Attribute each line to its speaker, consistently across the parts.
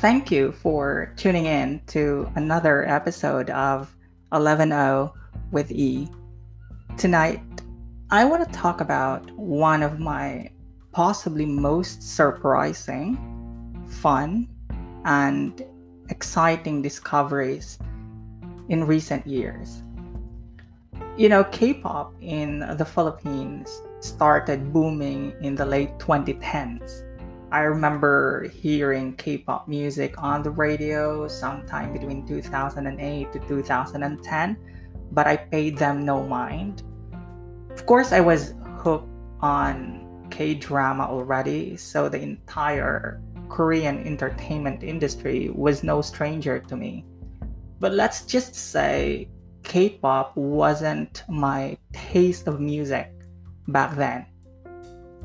Speaker 1: Thank you for tuning in to another episode of 11O with E. Tonight, I want to talk about one of my possibly most surprising, fun, and exciting discoveries in recent years. You know, K pop in the Philippines started booming in the late 2010s. I remember hearing K pop music on the radio sometime between 2008 to 2010, but I paid them no mind. Of course, I was hooked on K drama already, so the entire Korean entertainment industry was no stranger to me. But let's just say K pop wasn't my taste of music back then.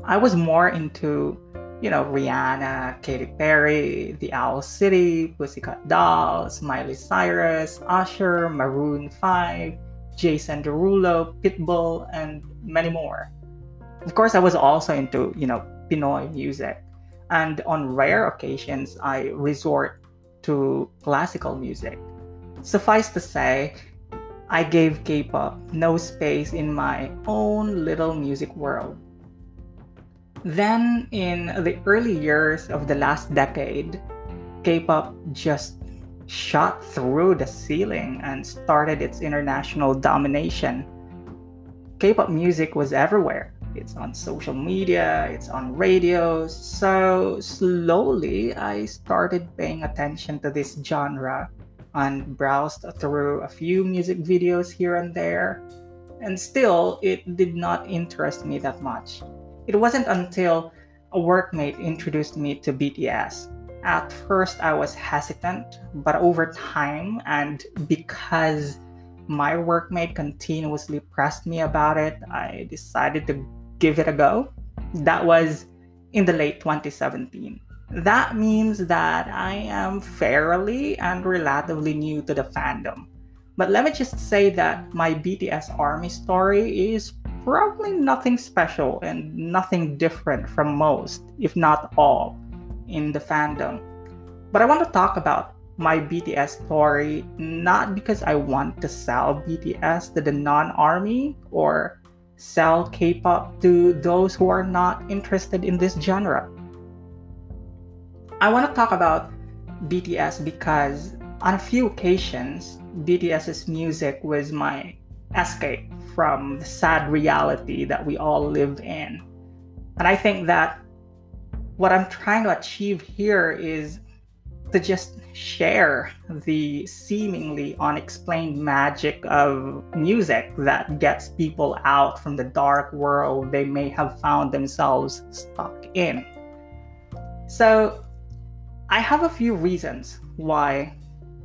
Speaker 1: I was more into, you know, Rihanna, Katy Perry, The Owl City, Pussycat Dolls, Miley Cyrus, Usher, Maroon 5, Jason Derulo, Pitbull, and many more. Of course, I was also into, you know, Pinoy music. And on rare occasions, I resort to classical music. Suffice to say, I gave K pop no space in my own little music world. Then, in the early years of the last decade, K pop just shot through the ceiling and started its international domination. K pop music was everywhere. It's on social media, it's on radios. So, slowly, I started paying attention to this genre and browsed through a few music videos here and there, and still it did not interest me that much. It wasn't until a workmate introduced me to BTS. At first, I was hesitant, but over time, and because my workmate continuously pressed me about it, I decided to give it a go. That was in the late 2017 that means that I am fairly and relatively new to the fandom. But let me just say that my BTS Army story is probably nothing special and nothing different from most, if not all, in the fandom. But I want to talk about my BTS story not because I want to sell BTS to the non army or sell K pop to those who are not interested in this genre. I want to talk about BTS because on a few occasions, BTS's music was my escape from the sad reality that we all live in. And I think that what I'm trying to achieve here is to just share the seemingly unexplained magic of music that gets people out from the dark world they may have found themselves stuck in. So, I have a few reasons why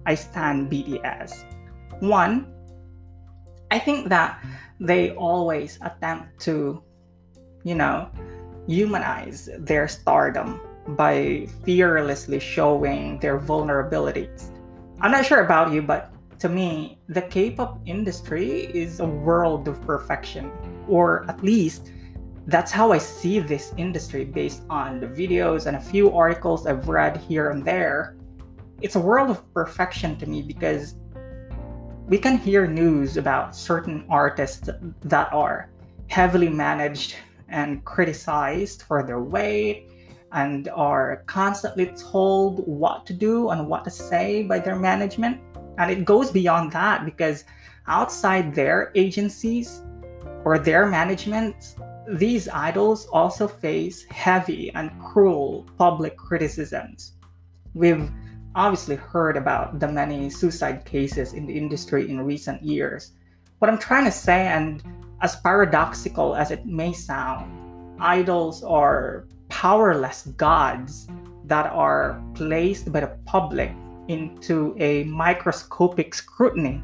Speaker 1: I stan BTS. One, I think that they always attempt to, you know, humanize their stardom by fearlessly showing their vulnerabilities. I'm not sure about you, but to me, the K pop industry is a world of perfection, or at least that's how I see this industry based on the videos and a few articles I've read here and there. It's a world of perfection to me because we can hear news about certain artists that are heavily managed and criticized for their weight and are constantly told what to do and what to say by their management. And it goes beyond that because outside their agencies or their management, these idols also face heavy and cruel public criticisms. We've obviously heard about the many suicide cases in the industry in recent years. What I'm trying to say, and as paradoxical as it may sound, idols are powerless gods that are placed by the public into a microscopic scrutiny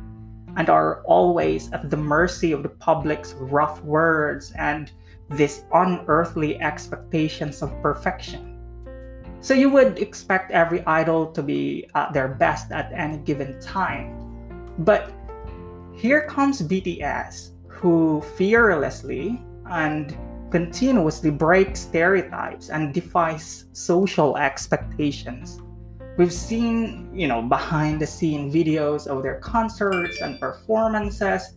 Speaker 1: and are always at the mercy of the public's rough words and these unearthly expectations of perfection. So you would expect every idol to be at their best at any given time. But here comes BTS, who fearlessly and continuously breaks stereotypes and defies social expectations. We've seen, you know, behind the scene videos of their concerts and performances.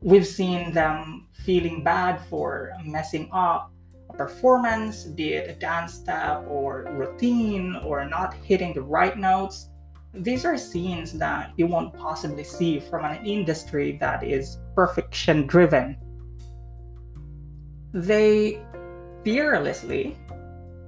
Speaker 1: We've seen them feeling bad for messing up performance, be it a dance step or routine or not hitting the right notes. These are scenes that you won't possibly see from an industry that is perfection driven. They fearlessly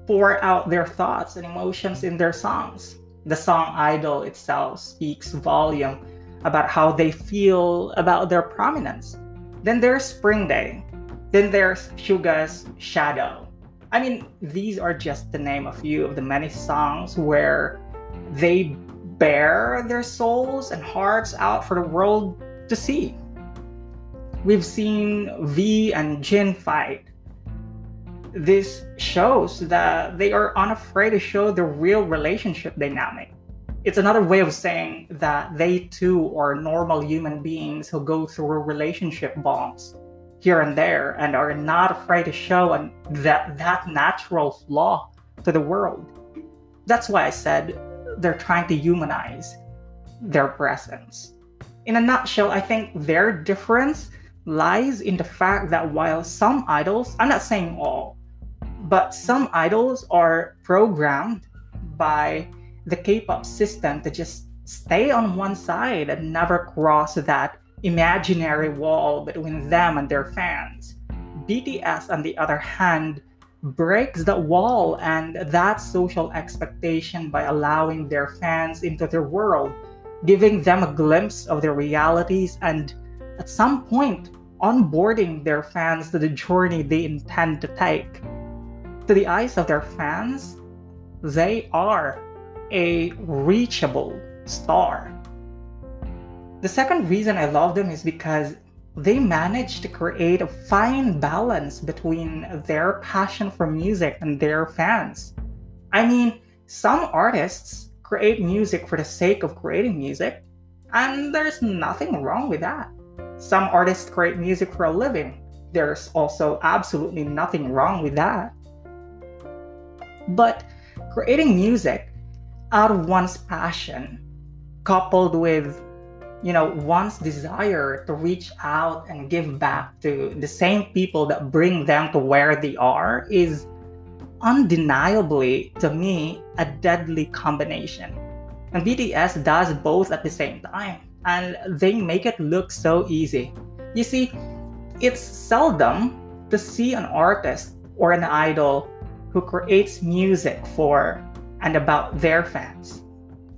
Speaker 1: pour out their thoughts and emotions in their songs. The song Idol itself speaks volume about how they feel about their prominence. Then there's Spring Day. Then there's Suga's Shadow. I mean, these are just to name a few of the many songs where they bare their souls and hearts out for the world to see. We've seen V and Jin fight this shows that they are unafraid to show the real relationship dynamic. It's another way of saying that they too are normal human beings who go through relationship bumps here and there and are not afraid to show an, that that natural flaw to the world. That's why I said they're trying to humanize their presence. In a nutshell, I think their difference lies in the fact that while some idols, I'm not saying all, but some idols are programmed by the K-pop system to just stay on one side and never cross that imaginary wall between mm. them and their fans. BTS, on the other hand, breaks the wall and that social expectation by allowing their fans into their world, giving them a glimpse of their realities, and at some point, onboarding their fans to the journey they intend to take to the eyes of their fans, they are a reachable star. The second reason I love them is because they manage to create a fine balance between their passion for music and their fans. I mean, some artists create music for the sake of creating music, and there's nothing wrong with that. Some artists create music for a living. There's also absolutely nothing wrong with that. But creating music out of one's passion, coupled with you know one's desire to reach out and give back to the same people that bring them to where they are is undeniably to me a deadly combination and bts does both at the same time and they make it look so easy you see it's seldom to see an artist or an idol who creates music for and about their fans.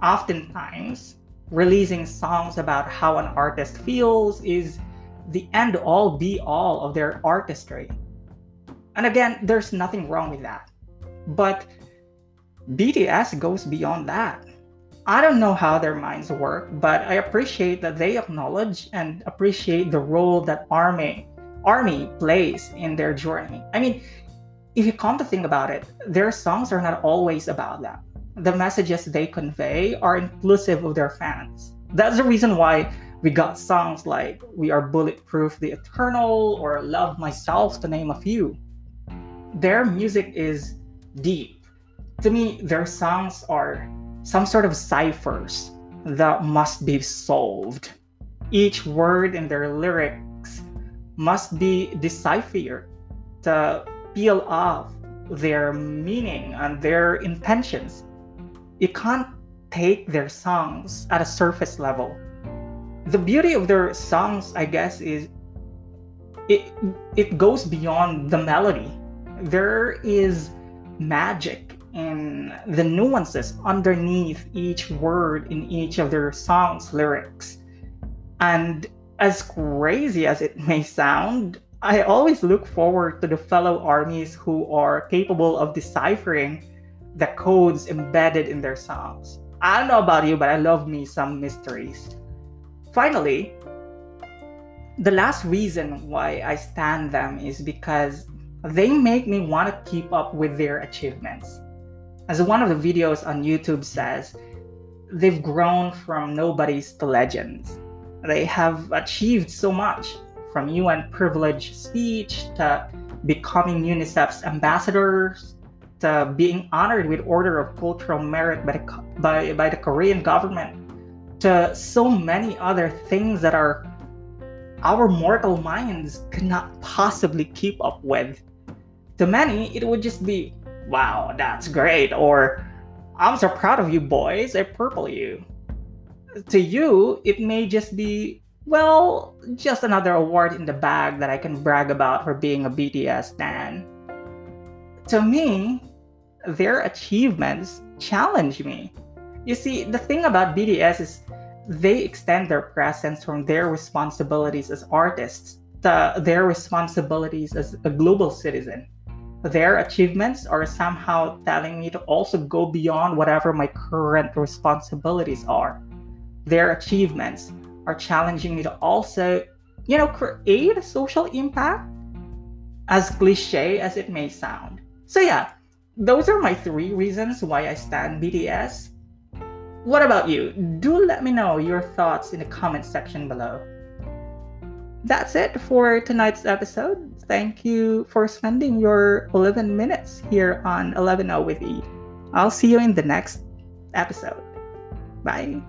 Speaker 1: Oftentimes, releasing songs about how an artist feels is the end all be all of their artistry. And again, there's nothing wrong with that. But BTS goes beyond that. I don't know how their minds work, but I appreciate that they acknowledge and appreciate the role that Army Army plays in their journey. I mean, if you come to think about it, their songs are not always about them. The messages they convey are inclusive of their fans. That's the reason why we got songs like We Are Bulletproof the Eternal or Love Myself, to name a few. Their music is deep. To me, their songs are some sort of ciphers that must be solved. Each word in their lyrics must be deciphered to peel off their meaning and their intentions. You can't take their songs at a surface level. The beauty of their songs, I guess, is it it goes beyond the melody. There is magic in the nuances underneath each word in each of their songs lyrics. And as crazy as it may sound, I always look forward to the fellow armies who are capable of deciphering the codes embedded in their songs. I don't know about you, but I love me some mysteries. Finally, the last reason why I stan them is because they make me want to keep up with their achievements. As one of the videos on YouTube says, they've grown from nobodies to legends. They have achieved so much from UN privilege speech to becoming UNICEF's ambassadors uh, being honored with Order of Cultural Merit by the, by, by the Korean government, to so many other things that are our mortal minds cannot possibly keep up with. To many, it would just be, wow, that's great, or I'm so proud of you boys, I purple you. To you, it may just be, well, just another award in the bag that I can brag about for being a BTS stan. To me, their achievements challenge me. You see, the thing about BTS is they extend their presence from their responsibilities as artists to their responsibilities as a global citizen their achievements are somehow telling me to also go beyond whatever my current responsibilities are. Their achievements are challenging me to also, you know, create a social impact, as cliche as it may sound. So, yeah, those are my three reasons why I stan BTS. What about you? Do let me know your thoughts in the comment section below that's it for tonight's episode. Thank you for spending your 11 minutes here on 11 with E. I'll see you in the next episode. Bye.